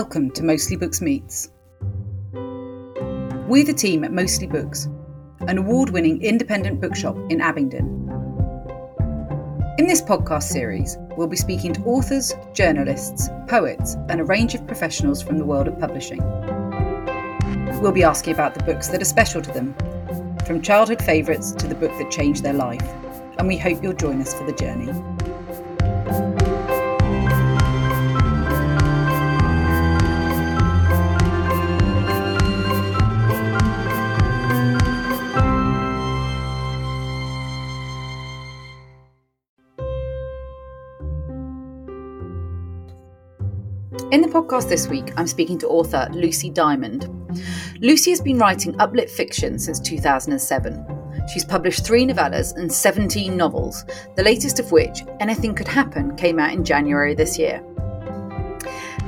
Welcome to Mostly Books Meets. We're the team at Mostly Books, an award winning independent bookshop in Abingdon. In this podcast series, we'll be speaking to authors, journalists, poets, and a range of professionals from the world of publishing. We'll be asking about the books that are special to them, from childhood favourites to the book that changed their life, and we hope you'll join us for the journey. In the podcast this week, I'm speaking to author Lucy Diamond. Lucy has been writing uplit fiction since 2007. She's published three novellas and 17 novels, the latest of which, Anything Could Happen, came out in January this year.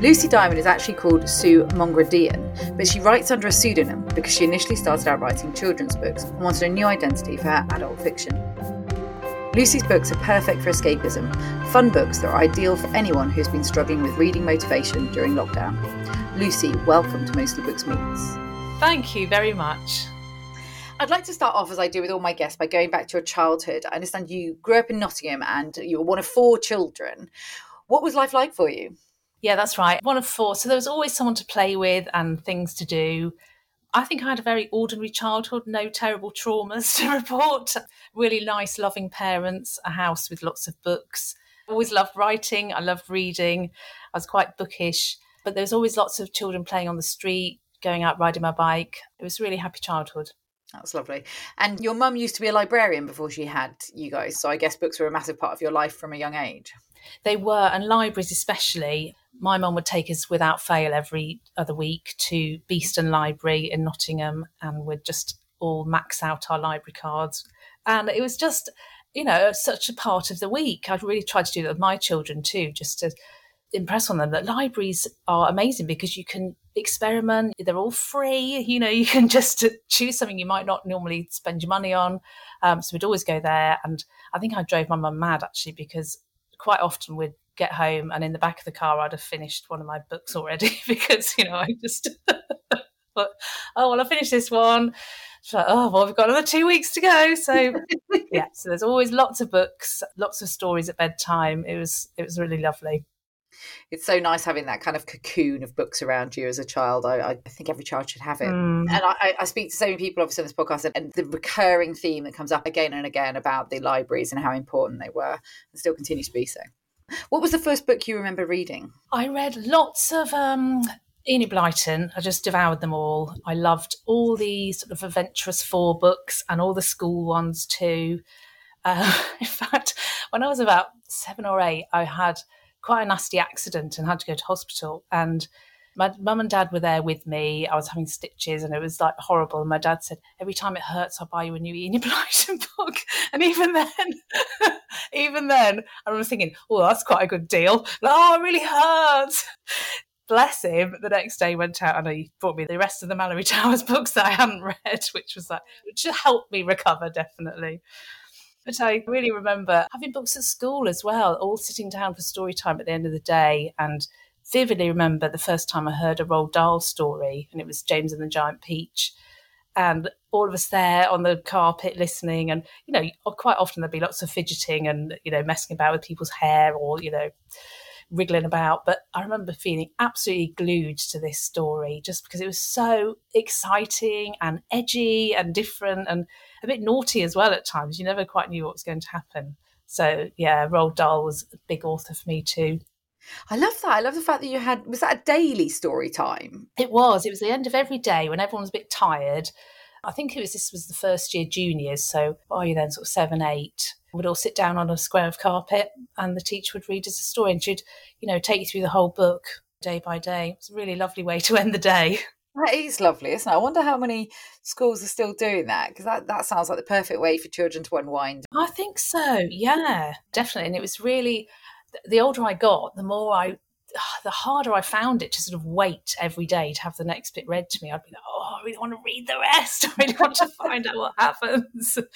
Lucy Diamond is actually called Sue Mongredien, but she writes under a pseudonym because she initially started out writing children's books and wanted a new identity for her adult fiction. Lucy's books are perfect for escapism, fun books that are ideal for anyone who's been struggling with reading motivation during lockdown. Lucy, welcome to Mostly Books Meets. Thank you very much. I'd like to start off, as I do with all my guests, by going back to your childhood. I understand you grew up in Nottingham and you were one of four children. What was life like for you? Yeah, that's right. One of four. So there was always someone to play with and things to do. I think I had a very ordinary childhood, no terrible traumas to report. Really nice, loving parents, a house with lots of books. I always loved writing, I loved reading. I was quite bookish, but there was always lots of children playing on the street, going out riding my bike. It was really happy childhood. That's lovely. And your mum used to be a librarian before she had you guys, so I guess books were a massive part of your life from a young age. They were, and libraries especially. My mum would take us without fail every other week to Beeston Library in Nottingham, and we'd just all max out our library cards. And it was just, you know, such a part of the week. I'd really tried to do that with my children too, just to impress on them that libraries are amazing because you can experiment. They're all free. You know, you can just choose something you might not normally spend your money on. Um, so we'd always go there. And I think I drove my mum mad actually because quite often we'd get home and in the back of the car I'd have finished one of my books already because, you know, I just thought, oh, well, I finished this one. it's Like, oh, well, we've got another two weeks to go. So, yeah, so there's always lots of books, lots of stories at bedtime. It was, it was really lovely it's so nice having that kind of cocoon of books around you as a child. I, I think every child should have it. Mm. And I, I, speak to so many people, obviously, on this podcast, and, and, the recurring theme that comes up again and again about the libraries and how important they were and still continue to be so. What was the first book you remember reading? I read lots of um, Enid Blyton. I just devoured them all. I loved all the sort of adventurous four books and all the school ones too. Uh, in fact, when I was about seven or eight, I had quite a nasty accident and had to go to hospital. And my mum and dad were there with me. I was having stitches and it was like horrible. And my dad said, Every time it hurts, I'll buy you a new Enid Blyton book. And even then, even then, I remember thinking, Oh, that's quite a good deal. oh, it really hurts. Bless him. The next day went out and he brought me the rest of the Malory Towers books that I hadn't read, which was like, which helped me recover definitely. But I really remember having books at school as well, all sitting down for story time at the end of the day and vividly remember the first time I heard a Roald Dahl story, and it was James and the Giant Peach. And all of us there on the carpet listening, and you know, quite often there'd be lots of fidgeting and you know, messing about with people's hair or you know, wriggling about. But I remember feeling absolutely glued to this story just because it was so exciting and edgy and different and a bit naughty as well at times. You never quite knew what was going to happen. So yeah, Roald Dahl was a big author for me too. I love that. I love the fact that you had was that a daily story time? It was. It was the end of every day when everyone was a bit tired. I think it was this was the first year juniors, so are you then sort of seven, eight? We'd all sit down on a square of carpet and the teacher would read us a story and she'd, you know, take you through the whole book day by day. It's a really lovely way to end the day. That is lovely, isn't it? I wonder how many schools are still doing that because that, that sounds like the perfect way for children to unwind. I think so, yeah, definitely. And it was really, the older I got, the more I, the harder I found it to sort of wait every day to have the next bit read to me. I'd be like, oh, I really want to read the rest. I really want to find out what happens.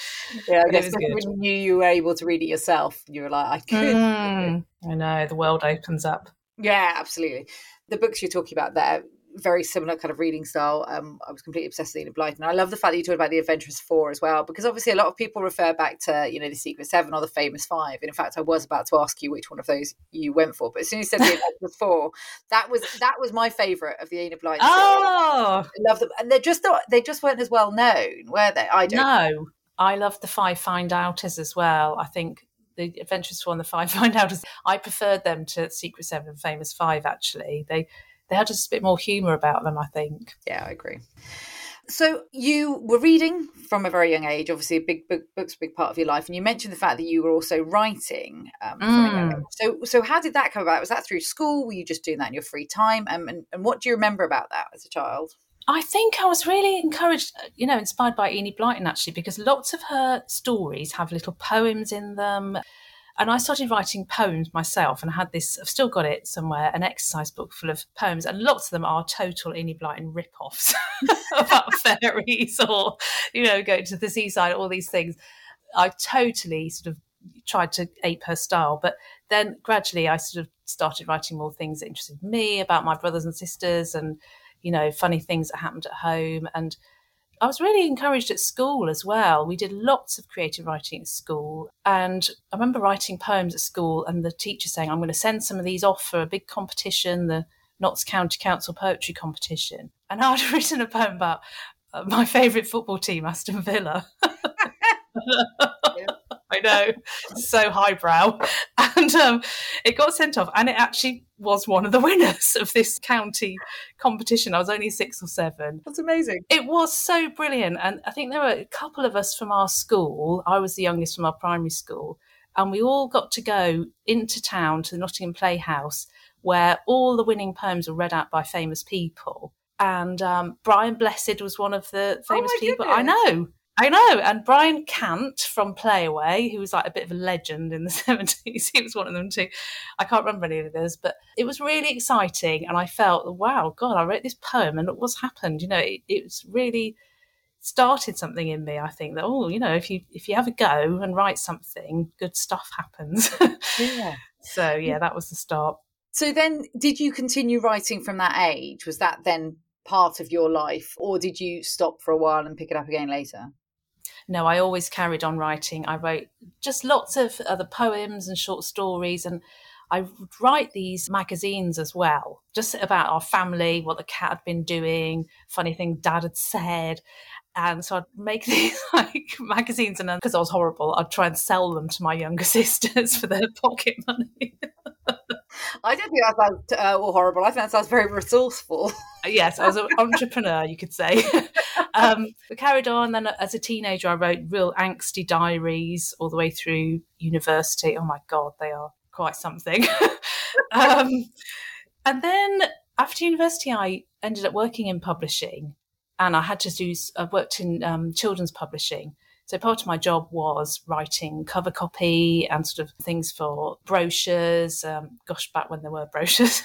Yeah, I guess when you knew you were able to read it yourself, you were like, I could. Mm, I know, the world opens up. Yeah, absolutely. The books you're talking about there, very similar kind of reading style. Um, I was completely obsessed with the Enid Blyton. And I love the fact that you talked about the Adventurous Four as well, because obviously a lot of people refer back to, you know, the Secret Seven or the Famous Five. And in fact, I was about to ask you which one of those you went for, but as soon as you said the Adventurous Four, that was that was my favourite of the Enid Blyton. Oh, I love them, and they're just not they just weren't as well known, were they? I don't. No, I love the Five Find Outers as well. I think the Adventurous Four and the Five Find Outers. I preferred them to Secret Seven and Famous Five. Actually, they they had just a bit more humour about them, I think. Yeah, I agree. So you were reading from a very young age. Obviously, a big book, book's a big part of your life, and you mentioned the fact that you were also writing. Um, mm. So, so how did that come about? Was that through school? Were you just doing that in your free time? Um, and, and what do you remember about that as a child? I think I was really encouraged, you know, inspired by Enid Blyton actually, because lots of her stories have little poems in them. And I started writing poems myself and I had this, I've still got it somewhere, an exercise book full of poems. And lots of them are total Enid Blyton rip-offs about fairies or, you know, going to the seaside, all these things. I totally sort of tried to ape her style. But then gradually I sort of started writing more things that interested me about my brothers and sisters and, you know, funny things that happened at home. And I was really encouraged at school as well. We did lots of creative writing at school. And I remember writing poems at school and the teacher saying, I'm going to send some of these off for a big competition, the Notts County Council Poetry Competition. And I'd written a poem about uh, my favourite football team, Aston Villa. I know, so highbrow. And um, it got sent off, and it actually was one of the winners of this county competition. I was only six or seven. That's amazing. It was so brilliant. And I think there were a couple of us from our school. I was the youngest from our primary school. And we all got to go into town to the Nottingham Playhouse where all the winning poems were read out by famous people. And um, Brian Blessed was one of the oh famous oh people. Goodness. I know. I know. And Brian Cant from Playaway, who was like a bit of a legend in the 70s, he was one of them too. I can't remember any of those, but it was really exciting. And I felt, wow, God, I wrote this poem and look what's happened. You know, it, it was really started something in me. I think that, oh, you know, if you if you have a go and write something, good stuff happens. yeah. so yeah, that was the start. So then did you continue writing from that age? Was that then part of your life or did you stop for a while and pick it up again later? No, I always carried on writing. I wrote just lots of other poems and short stories, and I would write these magazines as well, just about our family, what the cat had been doing, funny thing dad had said. And so I'd make these like magazines, and because I was horrible, I'd try and sell them to my younger sisters for their pocket money. I don't think that sounds uh, horrible. I think that sounds very resourceful. yes, I was an entrepreneur, you could say. um, but carried on. Then as a teenager, I wrote real angsty diaries all the way through university. Oh my God, they are quite something. um, and then after university, I ended up working in publishing and I had to do, I worked in um, children's publishing. So part of my job was writing cover copy and sort of things for brochures. Um, gosh, back when there were brochures,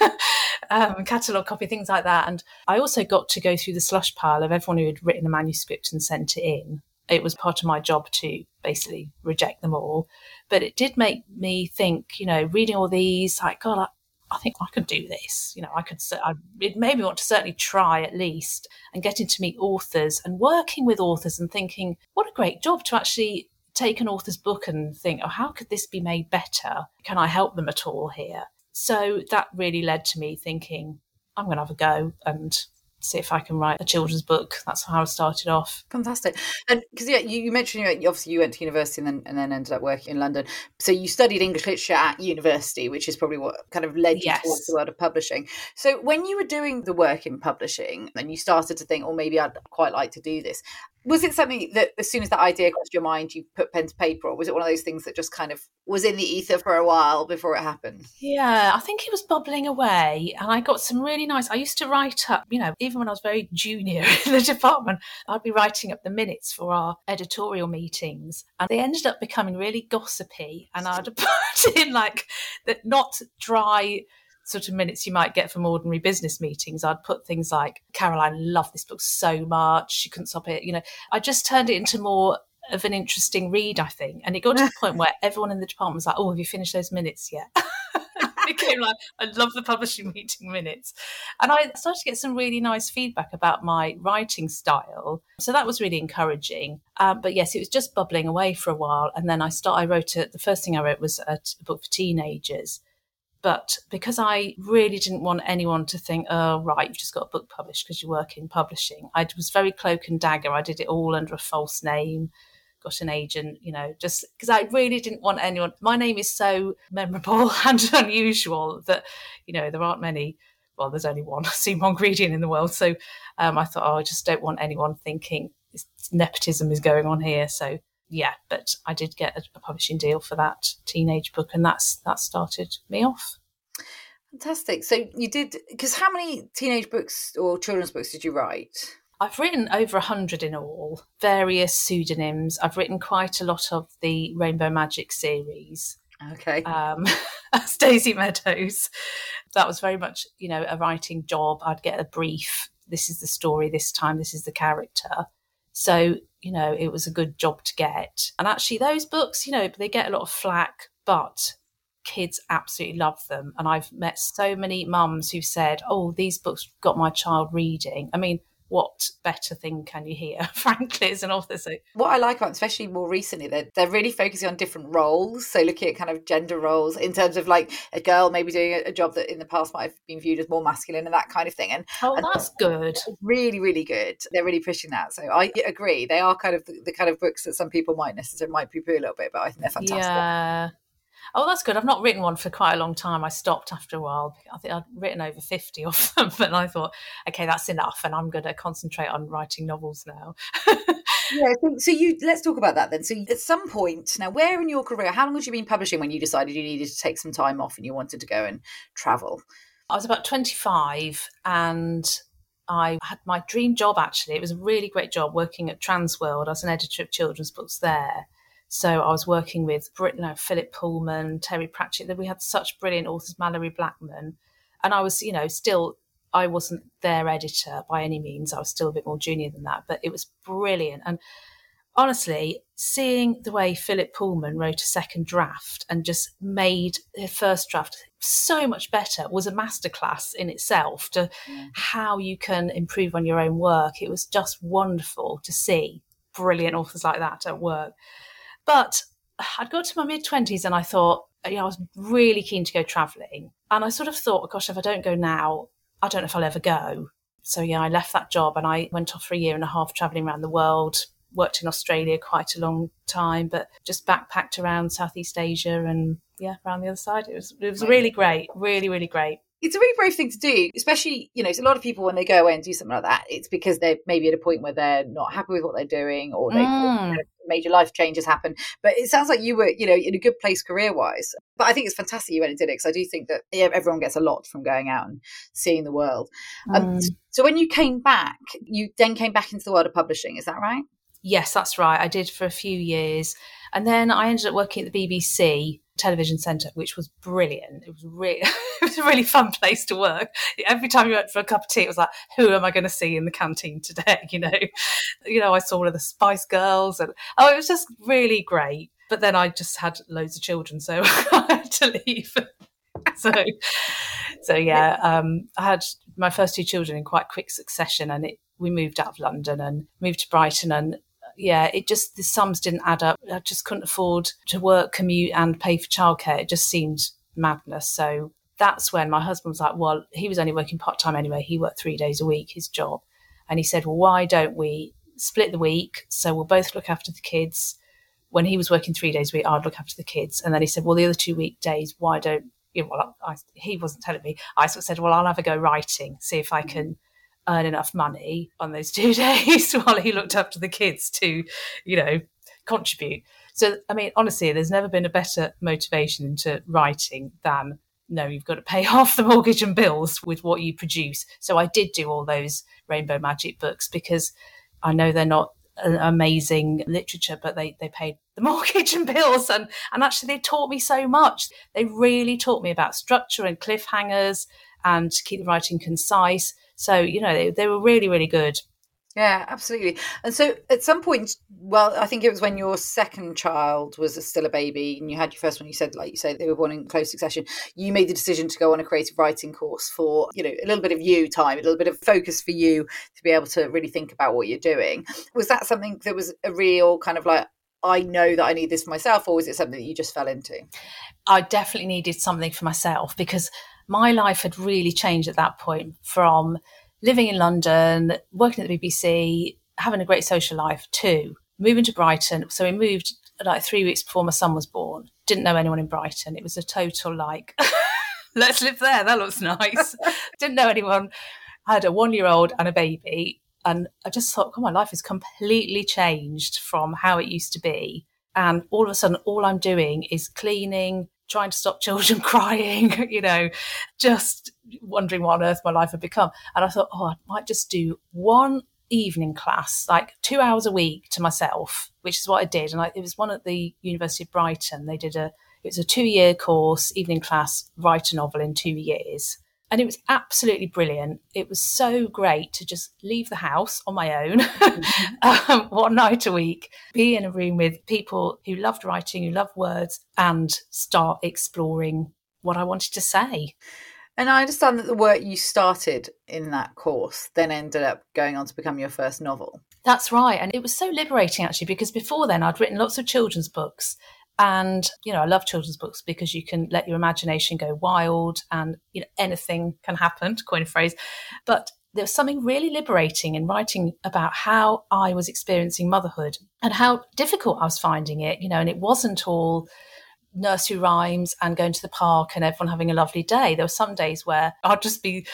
um, catalogue copy, things like that. And I also got to go through the slush pile of everyone who had written a manuscript and sent it in. It was part of my job to basically reject them all. But it did make me think, you know, reading all these, like, God, I think I could do this. You know, I could, I, it made me want to certainly try at least and getting to meet authors and working with authors and thinking, what a great job to actually take an author's book and think, oh, how could this be made better? Can I help them at all here? So that really led to me thinking, I'm going to have a go and see if I can write a children's book. That's how I started off. Fantastic. And because yeah, you, you mentioned you, obviously you went to university and then and then ended up working in London. So you studied English literature at university, which is probably what kind of led you yes. towards the world of publishing. So when you were doing the work in publishing and you started to think, oh, maybe I'd quite like to do this, was it something that as soon as that idea crossed your mind you put pen to paper or was it one of those things that just kind of was in the ether for a while before it happened yeah i think it was bubbling away and i got some really nice i used to write up you know even when i was very junior in the department i'd be writing up the minutes for our editorial meetings and they ended up becoming really gossipy and i'd put in like that not dry sort of minutes you might get from ordinary business meetings, I'd put things like, Caroline loved this book so much, she couldn't stop it. You know, I just turned it into more of an interesting read, I think. And it got to the point where everyone in the department was like, oh, have you finished those minutes yet? became like, I love the publishing meeting minutes. And I started to get some really nice feedback about my writing style. So that was really encouraging. Um, but yes, it was just bubbling away for a while. And then I start, I wrote it, the first thing I wrote was a, t- a book for teenagers. But because I really didn't want anyone to think, oh, right, you've just got a book published because you work in publishing, I was very cloak and dagger. I did it all under a false name got an agent, you know, just because I really didn't want anyone. My name is so memorable and unusual that, you know, there aren't many. Well, there's only one Sue Mongredien in the world. So um, I thought, oh, I just don't want anyone thinking nepotism is going on here. So yeah, but I did get a, a publishing deal for that teenage book, and that's that started me off. Fantastic. So you did because how many teenage books or children's books did you write? I've written over a hundred in all, various pseudonyms. I've written quite a lot of the Rainbow Magic series. Okay. Um, as Daisy Meadows. That was very much, you know, a writing job. I'd get a brief. This is the story this time. This is the character. So, you know, it was a good job to get. And actually, those books, you know, they get a lot of flack, but kids absolutely love them. And I've met so many mums who said, oh, these books got my child reading. I mean, what better thing can you hear, frankly, as an author? So, what I like about, especially more recently, they're, they're really focusing on different roles. So, looking at kind of gender roles in terms of like a girl maybe doing a, a job that in the past might have been viewed as more masculine and that kind of thing. And oh, and that's good. Really, really good. They're really pushing that. So, I agree. They are kind of the, the kind of books that some people might necessarily might poo poo a little bit, but I think they're fantastic. Yeah. Oh, that's good. I've not written one for quite a long time. I stopped after a while. I think I'd written over 50 of them, but I thought, okay, that's enough. And I'm going to concentrate on writing novels now. yeah. So, so, you let's talk about that then. So at some point now, where in your career, how long had you been publishing when you decided you needed to take some time off and you wanted to go and travel? I was about 25 and I had my dream job actually. It was a really great job working at Transworld. I was an editor of children's books there. So I was working with Brit, you know, Philip Pullman, Terry Pratchett. That we had such brilliant authors, Malorie Blackman, and I was, you know, still I wasn't their editor by any means. I was still a bit more junior than that, but it was brilliant. And honestly, seeing the way Philip Pullman wrote a second draft and just made the first draft so much better was a masterclass in itself to yeah. how you can improve on your own work. It was just wonderful to see brilliant authors like that at work. But I'd got to my mid 20s and I thought, you know, I was really keen to go traveling. And I sort of thought, gosh, if I don't go now, I don't know if I'll ever go. So, yeah, I left that job and I went off for a year and a half traveling around the world, worked in Australia quite a long time, but just backpacked around Southeast Asia and, yeah, around the other side. It was, it was really great, really, really great it's a really brave thing to do, especially, you know, a lot of people when they go away and do something like that, it's because they're maybe at a point where they're not happy with what they're doing or they mm. major life changes happen. But it sounds like you were, you know, in a good place career wise. But I think it's fantastic you went and did it because I do think that yeah, everyone gets a lot from going out and seeing the world. Um, mm. Um, so when you came back, you then came back into the world of publishing, is that right? Yes, that's right. I did for a few years. And then I ended up working at the BBC television centre, which was brilliant. It was really, it was a really fun place to work. Every time you went for a cup of tea, it was like, who am I going to see in the canteen today? You know, you know, I saw one of the Spice Girls, and oh, it was just really great. But then I just had loads of children, so I had to leave. so, so yeah, um, I had my first two children in quite quick succession, and it, we moved out of London and moved to Brighton, and yeah, it just the sums didn't add up. I just couldn't afford to work, commute, and pay for childcare. It just seemed madness. So that's when my husband was like, well, he was only working part time anyway. He worked three days a week, his job. And he said, well, why don't we split the week? So we'll both look after the kids. When he was working three days a week, I'd look after the kids. And then he said, well, the other two weekdays, why don't you know, well, I, he wasn't telling me. I sort of said, well, I'll have a go writing, see if I mm-hmm. can earn enough money on those two days while he looked after the kids to, you know, contribute. So, I mean, honestly, there's never been a better motivation into writing than no, you've got to pay half the mortgage and bills with what you produce. So I did do all those Rainbow Magic books because I know they're not amazing literature, but they, they paid the mortgage and bills. And, and actually, they taught me so much. They really taught me about structure and cliffhangers and to keep the writing concise. So, you know, they, they were really, really good. Yeah, absolutely. And so at some point, well, I think it was when your second child was still a baby and you had your first one, you said, like you said, they were born in close succession. You made the decision to go on a creative writing course for, you know, a little bit of you time, a little bit of focus for you to be able to really think about what you're doing. Was that something that was a real kind of like, I know that I need this for myself, or was it something that you just fell into? I definitely needed something for myself because my life had really changed at that point from living in London, working at the BBC, having a great social life too, moving to Brighton. So we moved like three weeks before my son was born. Didn't know anyone in Brighton. It was a total like, let's live there. That looks nice. Didn't know anyone. I had a one year old and a baby. And I just thought, my life has completely changed from how it used to be. And all of a sudden, all I'm doing is cleaning, trying to stop children crying, you know, just wondering what on earth my life had become. And I thought, oh, I might just do one evening class, like two hours a week to myself, which is what I did. And I, it was one at the University of Brighton. They did a, it was a two year course, evening class, write a novel in two years and it was absolutely brilliant. It was so great to just leave the house on my own mm-hmm. um, one night a week, be in a room with people who loved writing, who loved words, and start exploring what I wanted to say. And I understand that the work you started in that course then ended up going on to become your first novel. That's right. And it was so liberating actually, because before then I'd written lots of children's books and, you know, I love children's books because you can let your imagination go wild and, you know, anything can happen, to coin a phrase. But there was something really liberating in writing about how I was experiencing motherhood and how difficult I was finding it, you know, and it wasn't all nursery rhymes and going to the park and everyone having a lovely day. There were some days where I'd just be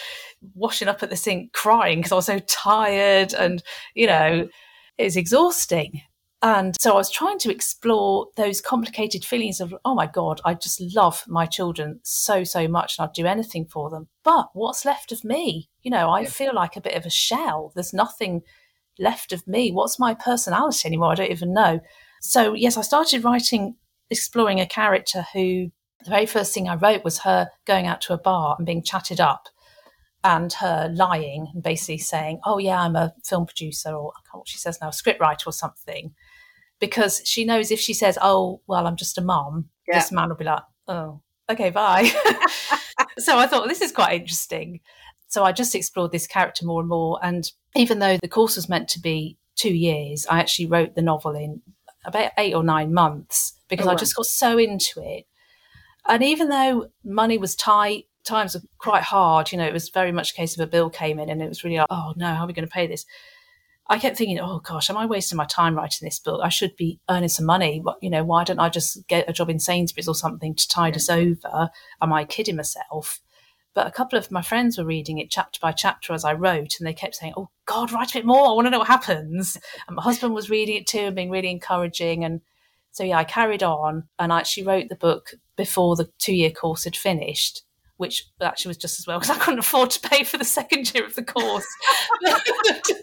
washing up at the sink crying because I was so tired and, you know, it was exhausting. And so I was trying to explore those complicated feelings of, oh my God, I just love my children so, so much and I'd do anything for them. But what's left of me? You know, I yeah. feel like a bit of a shell. There's nothing left of me. What's my personality anymore? I don't even know. So, yes, I started writing, exploring a character who the very first thing I wrote was her going out to a bar and being chatted up and her lying and basically saying, Oh, yeah, I'm a film producer, or I can't what she says now, a scriptwriter or something because she knows if she says, "Oh, well, I'm just a mom," yeah. this man will be like, "Oh, okay, bye." so I thought this is quite interesting. So I just explored this character more and more. And even though the course was meant to be two years, I actually wrote the novel in about eight or nine months because oh, I just got so into it. And even though money was tight, times were quite hard, you know, it was very much a case of a bill came in and it was really like, oh no, how are we going to pay this? I kept thinking, oh gosh, am I wasting my time writing this book? I should be earning some money. But, you know, why don't I just get a job in Sainsbury's or something to tide us over? Am I kidding myself? But a couple of my friends were reading it chapter by chapter as I wrote, and they kept saying, Oh God, write a bit more. I want to know what happens. And my husband was reading it too and being really encouraging. And so, yeah, I carried on and I actually wrote the book before the two year course had finished which actually was just as well because I couldn't afford to pay for the second year of the course.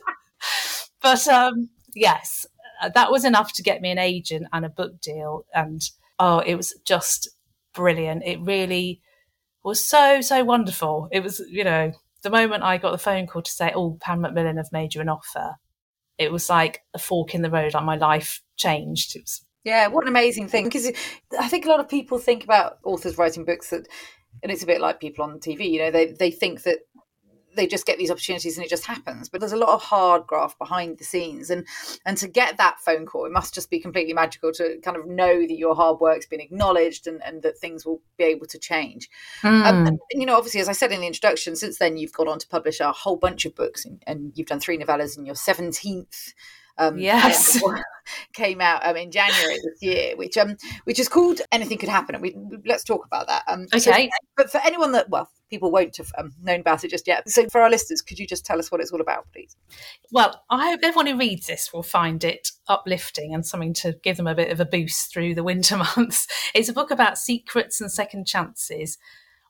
but um, yes, uh, that was enough to get me an agent and a book deal. And oh, it was just brilliant. It really was so, so wonderful. It was, you know, the moment I got the phone call to say, oh, Pan Macmillan have made you an offer, it was like a fork in the road. Like my life changed. It was yeah, what an amazing thing. Because I think a lot of people think about authors writing books that, and it's a bit like people on TV, you know, they, they think that they just get these opportunities and it just happens. But there's a lot of hard graft behind the scenes. And and to get that phone call it must just be completely magical to kind of know that your hard work's been acknowledged and, and that things will be able to change. Mm. um, and, you know obviously as i said in the introduction since then you've gone on to publish a whole bunch of books and, and you've done three novellas in your 17th um, yes, came out um, in January this year, which um, which is called "Anything Could Happen," and we, let's talk about that. Um, okay, so, but for anyone that well, people won't have um, known about it just yet. So for our listeners, could you just tell us what it's all about, please? Well, I hope everyone who reads this will find it uplifting and something to give them a bit of a boost through the winter months. It's a book about secrets and second chances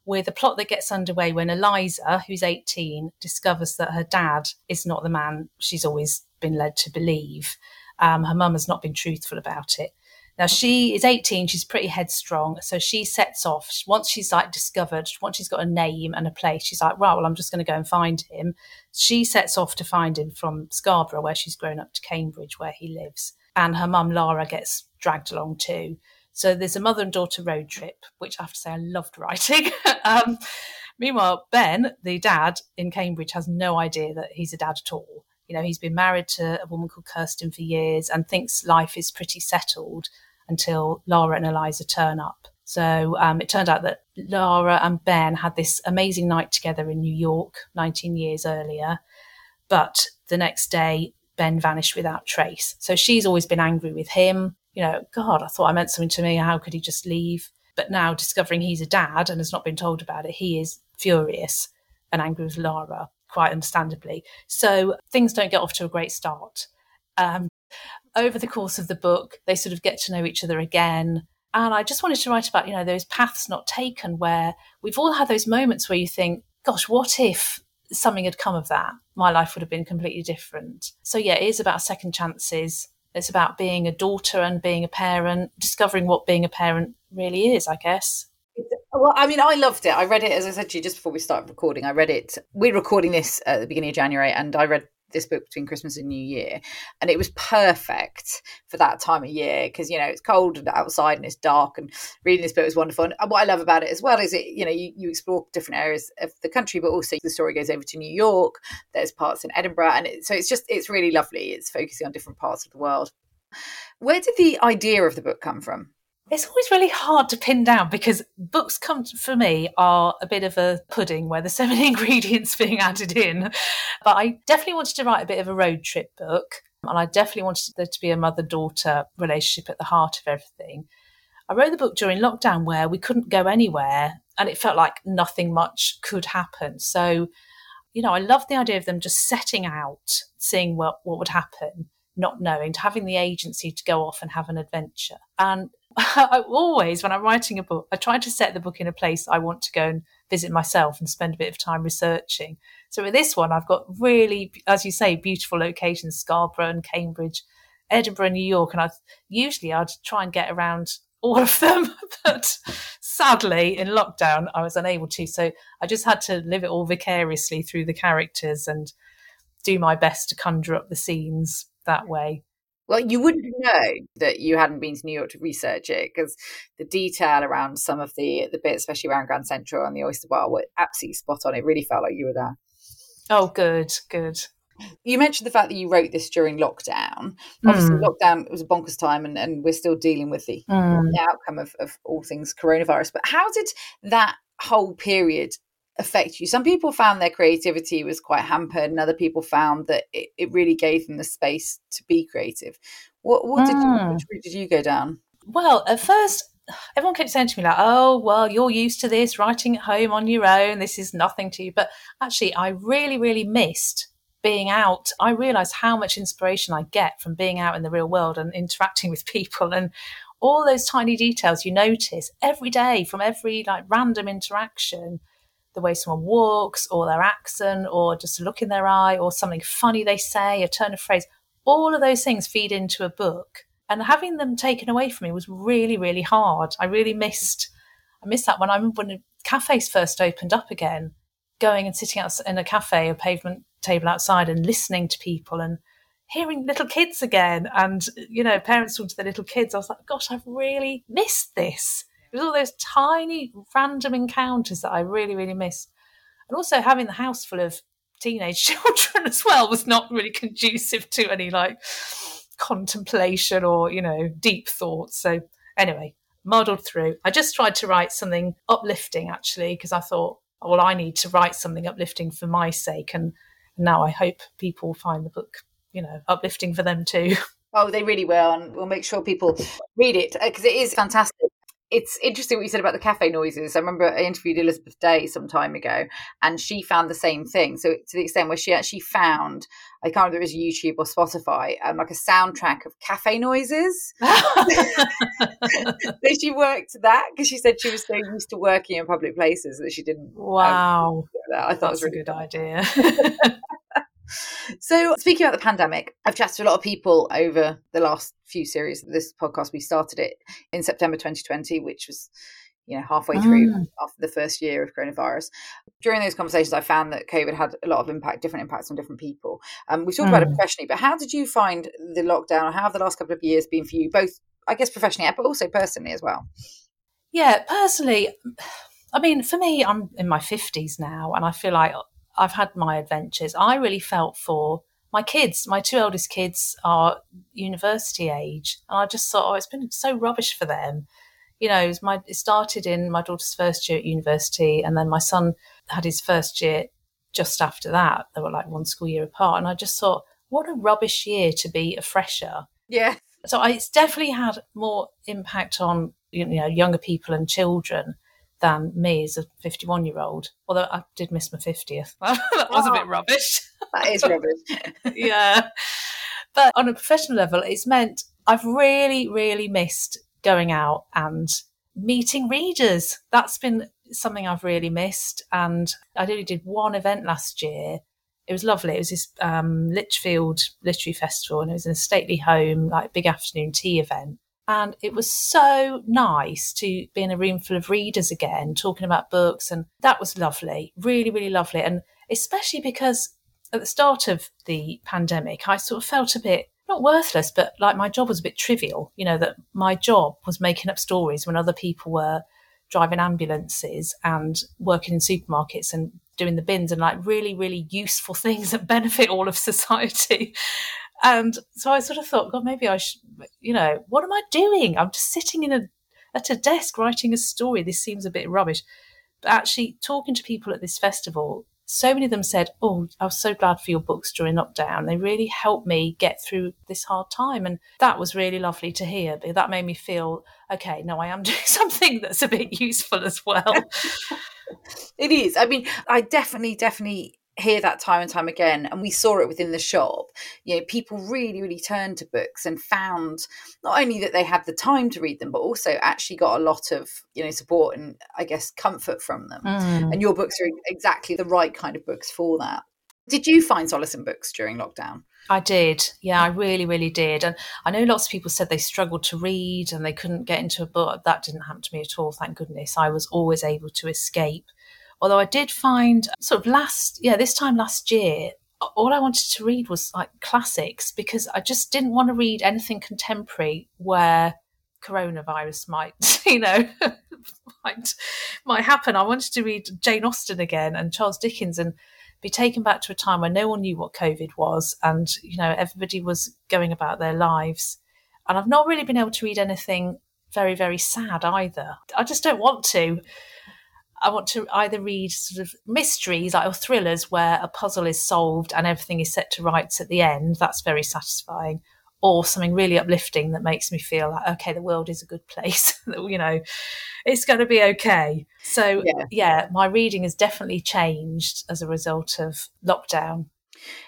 with a plot that gets underway when Eliza, who's 18, discovers that her dad is not the man she's always been led to believe. Um, her mum has not been truthful about it. Now she is 18, she's pretty headstrong. So she sets off. Once she's like discovered, once she's got a name and a place, she's like, right, well, I'm just going to go and find him. She sets off to find him from Scarborough, where she's grown up, to Cambridge, where he lives. And her mum, Lara, gets dragged along too. So there's a mother and daughter road trip, which I have to say I loved writing. um, meanwhile, Ben, the dad in Cambridge, has no idea that he's a dad at all. You know, he's been married to a woman called Kirsten for years and thinks life is pretty settled until Lara and Eliza turn up. So um, it turned out that Lara and Ben had this amazing night together in New York 19 years earlier. But the next day, Ben vanished without trace. So she's always been angry with him. You know, God, I thought I meant something to me. How could he just leave? But now discovering he's a dad and has not been told about it, he is furious and angry with Lara quite understandably. So things don't get off to a great start. Um, over the course of the book, they sort of get to know each other again. And I just wanted to write about, you know, those paths not taken where we've all had those moments where you think, gosh, what if something had come of that? My life would have been completely different. So, yeah, it is about second chances. It's about being a daughter and being a parent, discovering what being a parent really is, I guess. Well, I mean, I loved it. I read it, as I said to you just before we started recording. I read it. We're recording this at the beginning of January, and I read this book between Christmas and New Year, and it was perfect for that time of year because you know it's cold outside and it's dark, and reading this book was wonderful. And what I love about it as well is it you know you, you explore different areas of the country, but also the story goes over to New York. There's parts in Edinburgh, and it, so it's just it's really lovely. It's focusing on different parts of the world. Where did the idea of the book come from? It's always really hard to pin down because books come for me are a bit of a pudding where there's so many ingredients being added in. But I definitely wanted to write a bit of a road trip book. And I definitely wanted there to be a mother daughter relationship at the heart of everything. I wrote the book during lockdown where we couldn't go anywhere and it felt like nothing much could happen. So, you know, I love the idea of them just setting out, seeing what, what would happen, not knowing, to having the agency to go off and have an adventure. And I always, when I'm writing a book, I try to set the book in a place I want to go and visit myself and spend a bit of time researching. So with this one, I've got really, as you say, beautiful locations: Scarborough and Cambridge, Edinburgh, New York, and I usually I'd try and get around all of them, but sadly in lockdown I was unable to. So I just had to live it all vicariously through the characters and do my best to conjure up the scenes that way. Well, you wouldn't know that you hadn't been to New York to research it because the detail around some of the the bits, especially around Grand Central and the Oyster Bar, were absolutely spot on. It really felt like you were there. Oh, good, good. You mentioned the fact that you wrote this during lockdown. Obviously, mm. lockdown was a bonkers time, and, and we're still dealing with the, mm. the outcome of, of all things coronavirus. But how did that whole period affect you. Some people found their creativity was quite hampered, and other people found that it, it really gave them the space to be creative. What, what did you, hmm. which route did you go down? Well, at first, everyone kept saying to me like, "Oh, well, you're used to this, writing at home on your own. This is nothing to you." But actually, I really, really missed being out. I realised how much inspiration I get from being out in the real world and interacting with people and all those tiny details you notice every day from every like random interaction the way someone walks or their accent or just a look in their eye or something funny they say, a turn of phrase. All of those things feed into a book. And having them taken away from me was really, really hard. I really missed I missed that when I remember when cafes first opened up again, going and sitting out in a cafe, a pavement table outside and listening to people and hearing little kids again and you know parents talking to their little kids i was like gosh i've really missed this it was all those tiny random encounters that I really, really missed. And also having the house full of teenage children as well was not really conducive to any like contemplation or, you know, deep thoughts. So anyway, muddled through. I just tried to write something uplifting actually, because I thought, oh, well, I need to write something uplifting for my sake. And now I hope people find the book, you know, uplifting for them too. Oh, they really will. And we'll make sure people read it because it is fantastic it's interesting what you said about the cafe noises. I remember I interviewed Elizabeth Day some time ago, and she found the same thing. So to the extent where she actually found, I can't remember if it was YouTube or Spotify, um, like a soundtrack of cafe noises. so she worked that because she said she was so used to working in public places that she didn't. Um, wow, um, that. I thought That's it was really a good idea. So, speaking about the pandemic, I've chatted to a lot of people over the last few series of this podcast. We started it in September 2020, which was you know halfway through mm. after the first year of coronavirus during those conversations i found that covid had a lot of impact different impacts on different people um, we talked mm. about it mm. professionally but how did you find the lockdown or how have the last couple of years been for you both i guess professionally but also personally as well yeah personally i mean for me i'm in my 50s now and i feel like i've had my adventures i really felt for my kids my two eldest kids are university age and i just thought oh it's been so rubbish for them you know, it, my, it started in my daughter's first year at university, and then my son had his first year just after that. They were like one school year apart. And I just thought, what a rubbish year to be a fresher. Yeah. So I, it's definitely had more impact on, you know, younger people and children than me as a 51 year old. Although I did miss my 50th. that was oh, a bit rubbish. That is rubbish. yeah. But on a professional level, it's meant I've really, really missed going out and meeting readers. That's been something I've really missed. And I only did one event last year. It was lovely. It was this um, Lichfield Literary Festival, and it was in a stately home, like big afternoon tea event. And it was so nice to be in a room full of readers again, talking about books. And that was lovely, really, really lovely. And especially because at the start of the pandemic, I sort of felt a bit not worthless, but like my job was a bit trivial. You know, that my job was making up stories when other people were driving ambulances and working in supermarkets and doing the bins and like really, really useful things that benefit all of society. And so I sort of thought, God, maybe I should, you know, what am I doing? I'm just sitting in a at a desk writing a story. This seems a bit rubbish. But actually, talking to people at this festival so many of them said, Oh, I was so glad for your books during lockdown. They really helped me get through this hard time. And that was really lovely to hear. That made me feel, okay, no, I am doing something that's a bit useful as well. it is. I mean, I definitely, definitely hear that time and time again and we saw it within the shop you know people really really turned to books and found not only that they had the time to read them but also actually got a lot of you know support and i guess comfort from them mm. and your books are exactly the right kind of books for that did you find solace in books during lockdown I did. Yeah, I really, really did. And I know lots of people said they struggled to read and they couldn't get into a book. That didn't happen to me at all, thank goodness. I was always able to escape Although I did find sort of last, yeah, this time last year, all I wanted to read was like classics because I just didn't want to read anything contemporary where coronavirus might, you know, might might happen. I wanted to read Jane Austen again and Charles Dickens and be taken back to a time where no one knew what COVID was and, you know, everybody was going about their lives. And I've not really been able to read anything very, very sad either. I just don't want to. I want to either read sort of mysteries like or thrillers where a puzzle is solved and everything is set to rights at the end. That's very satisfying. Or something really uplifting that makes me feel like, okay, the world is a good place. you know, it's going to be okay. So, yeah. yeah, my reading has definitely changed as a result of lockdown.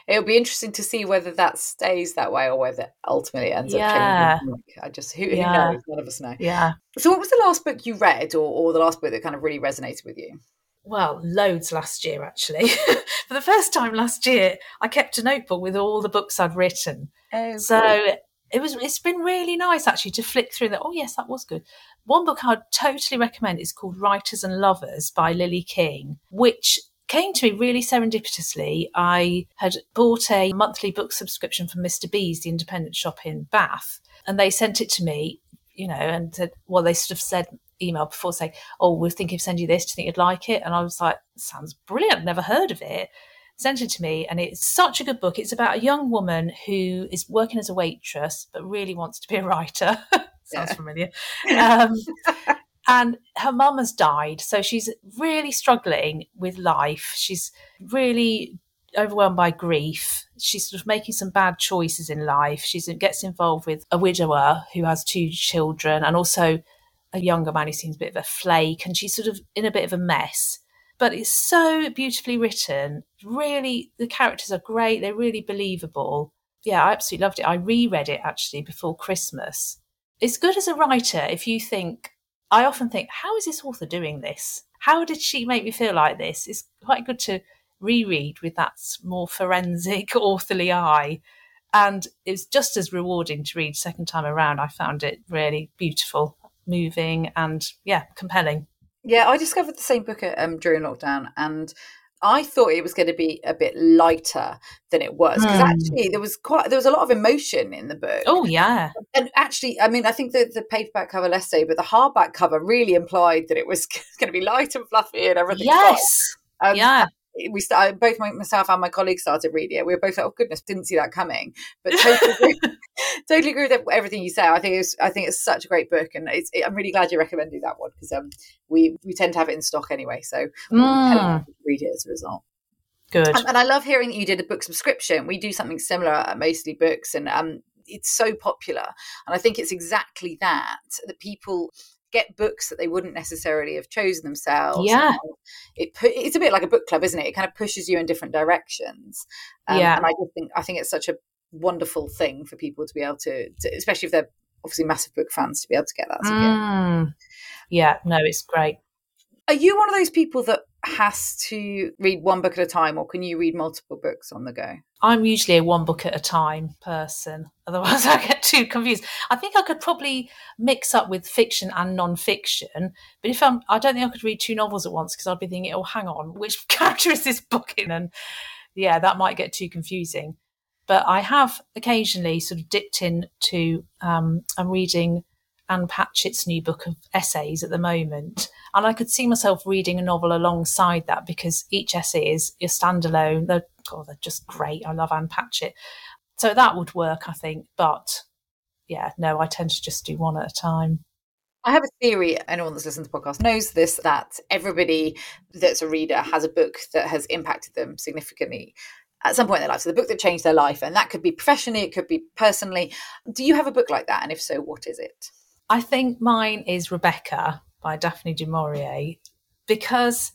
It'll be interesting to see whether that stays that way or whether ultimately it ends yeah. up changing. I just who, yeah. who knows? None of us know. Yeah. So, what was the last book you read, or, or the last book that kind of really resonated with you? Well, loads last year actually. For the first time last year, I kept a notebook with all the books I'd written. Oh, so cool. it was. It's been really nice actually to flick through that. Oh yes, that was good. One book I'd totally recommend is called Writers and Lovers by Lily King, which came to me really serendipitously. I had bought a monthly book subscription from Mr. B's, the independent shop in Bath, and they sent it to me, you know, and said, well, they sort of said email before saying, oh, we're thinking of sending you this. Do you think you'd like it? And I was like, sounds brilliant. Never heard of it. Sent it to me, and it's such a good book. It's about a young woman who is working as a waitress, but really wants to be a writer. Sounds familiar. Um, and her mum has died. So she's really struggling with life. She's really overwhelmed by grief. She's sort of making some bad choices in life. She gets involved with a widower who has two children and also a younger man who seems a bit of a flake. And she's sort of in a bit of a mess. But it's so beautifully written. Really, the characters are great. They're really believable. Yeah, I absolutely loved it. I reread it actually before Christmas. It's good as a writer if you think, I often think, how is this author doing this? How did she make me feel like this? It's quite good to reread with that more forensic, authorly eye. And it's just as rewarding to read second time around. I found it really beautiful, moving, and yeah, compelling. Yeah, I discovered the same book um, during lockdown, and I thought it was going to be a bit lighter than it was because mm. actually there was quite there was a lot of emotion in the book. Oh yeah, and actually, I mean, I think the the paperback cover less so, but the hardback cover really implied that it was going to be light and fluffy and everything. Yes, um, yeah we started both my, myself and my colleague started reading it. We were both like, "Oh goodness, didn't see that coming." But totally, agree, totally agree with everything you say. I think it's I think it's such a great book, and it, I'm really glad you recommended that one because um, we we tend to have it in stock anyway, so mm. read it as a result. Good, um, and I love hearing that you did a book subscription. We do something similar at Mostly Books, and um, it's so popular, and I think it's exactly that that people get books that they wouldn't necessarily have chosen themselves. Yeah, it it's a bit like a book club, isn't it? It kind of pushes you in different directions. Um, yeah, and I just think I think it's such a wonderful thing for people to be able to, to especially if they're obviously massive book fans, to be able to get that. Mm. Yeah, no, it's great. Are you one of those people that has to read one book at a time, or can you read multiple books on the go? I'm usually a one book at a time person. Otherwise, I get too confused. I think I could probably mix up with fiction and non-fiction, but if I'm, I don't think I could read two novels at once because I'd be thinking, "Oh, hang on, which character is this book in?" And yeah, that might get too confusing. But I have occasionally sort of dipped into. Um, I'm reading Ann Patchett's new book of essays at the moment. And I could see myself reading a novel alongside that because each essay is a standalone. They're, oh, they're just great. I love Ann Patchett. So that would work, I think. But yeah, no, I tend to just do one at a time. I have a theory, anyone that's listened to the podcast knows this, that everybody that's a reader has a book that has impacted them significantly at some point in their life. So the book that changed their life, and that could be professionally, it could be personally. Do you have a book like that? And if so, what is it? I think mine is Rebecca by Daphne du Maurier because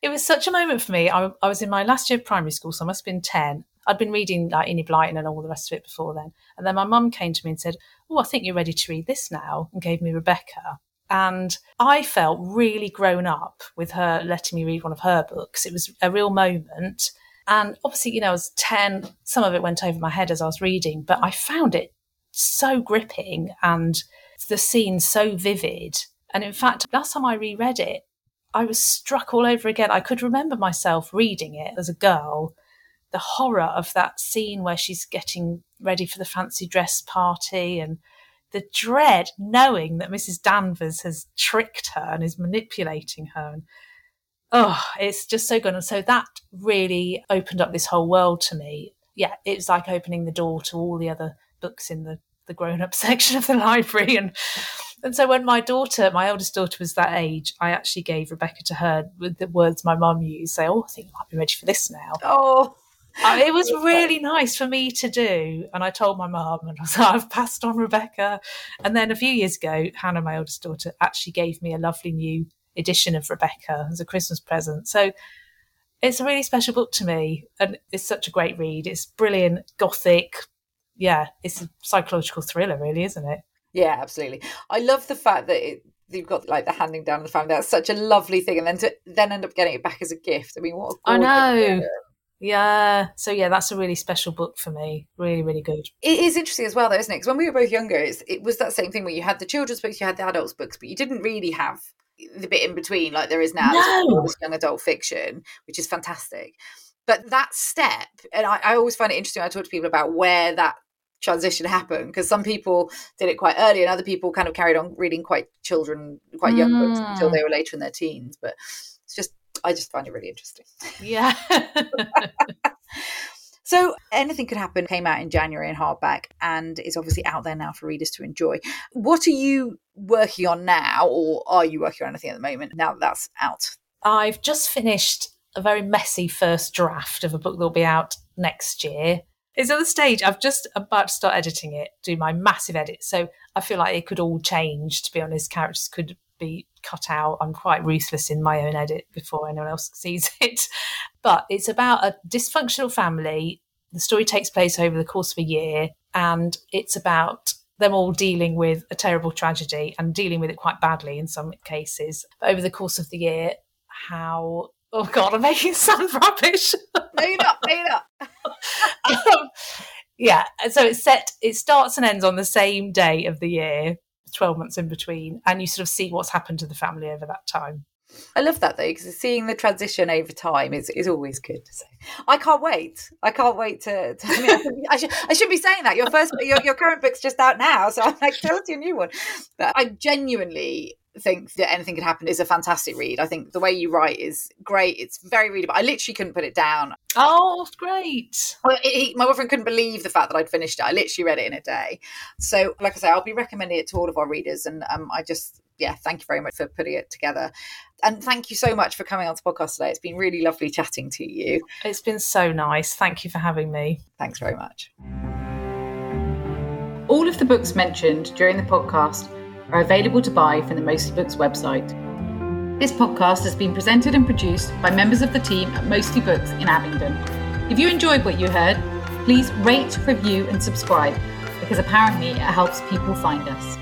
it was such a moment for me. I, I, was in my last year of primary school, so I must have been 10. I'd been reading like Enid Blyton and all the rest of it before then. And then my mum came to me and said, Oh, I think you're ready to read this now, and gave me Rebecca. And I felt really grown up with her letting me read one of her books. It was a real moment. And obviously, you know, I was 10, some of it went over my head as I was reading, but I found it so gripping and the scene so vivid. And in fact, last time I reread it, I was struck all over again. I could remember myself reading it as a girl, the horror of that scene where she's getting ready for the fancy dress party and the dread knowing that Mrs. Danvers has tricked her and is manipulating her. And oh, it's just so good. And so that really opened up this whole world to me. Yeah, it's like opening the door to all the other books in the the grown-up section of the library. And and so when my daughter my eldest daughter was that age i actually gave rebecca to her with the words my mum used say oh i think you might be ready for this now. Oh. Uh, it was really nice for me to do and i told my mum and i was like i've passed on rebecca. And then a few years ago hannah my eldest daughter actually gave me a lovely new edition of rebecca as a christmas present. So it's a really special book to me and it's such a great read. It's brilliant gothic yeah, it's a psychological thriller, really, isn't it? Yeah, absolutely. I love the fact that it, you've got like the handing down of the family. That's such a lovely thing, and then to then end up getting it back as a gift. I mean, what I know. Yeah. So yeah, that's a really special book for me. Really, really good. It is interesting as well, though, isn't it? Because when we were both younger, it was that same thing where you had the children's books, you had the adults' books, but you didn't really have the bit in between like there is now. No. This young adult fiction, which is fantastic. But that step, and I, I always find it interesting. I talk to people about where that transition happened because some people did it quite early and other people kind of carried on reading quite children, quite young mm. books until they were later in their teens. But it's just, I just find it really interesting. Yeah. So anything could happen came out in January in hardback and is obviously out there now for readers to enjoy. What are you working on now, or are you working on anything at the moment now that that's out? I've just finished a very messy first draft of a book that'll be out next year. It's at the stage I've just about to start editing it, do my massive edit. So I feel like it could all change, to be honest. Characters could be cut out. I'm quite ruthless in my own edit before anyone else sees it. But it's about a dysfunctional family. The story takes place over the course of a year, and it's about them all dealing with a terrible tragedy and dealing with it quite badly in some cases. But over the course of the year, how Oh God, I'm making it sound rubbish. no, you're not. No, you're not. um, yeah, so it's set. It starts and ends on the same day of the year, twelve months in between, and you sort of see what's happened to the family over that time. I love that though because seeing the transition over time is, is always good to say. I can't wait. I can't wait to. to I, mean, I, should I should be saying that your first your, your current book's just out now, so I'm like tell us your new one. But I'm genuinely think that anything could happen is a fantastic read. I think the way you write is great. It's very readable. I literally couldn't put it down. Oh, great! Well, it, it, my boyfriend couldn't believe the fact that I'd finished it. I literally read it in a day. So, like I say, I'll be recommending it to all of our readers, and um, I just yeah, thank you very much for putting it together. And thank you so much for coming on to the podcast today. It's been really lovely chatting to you. It's been so nice. Thank you for having me. Thanks very much. All of the books mentioned during the podcast are available to buy from the Mostly Books website. This podcast has been presented and produced by members of the team at Mostly Books in Abingdon. If you enjoyed what you heard, please rate, review, and subscribe because apparently it helps people find us.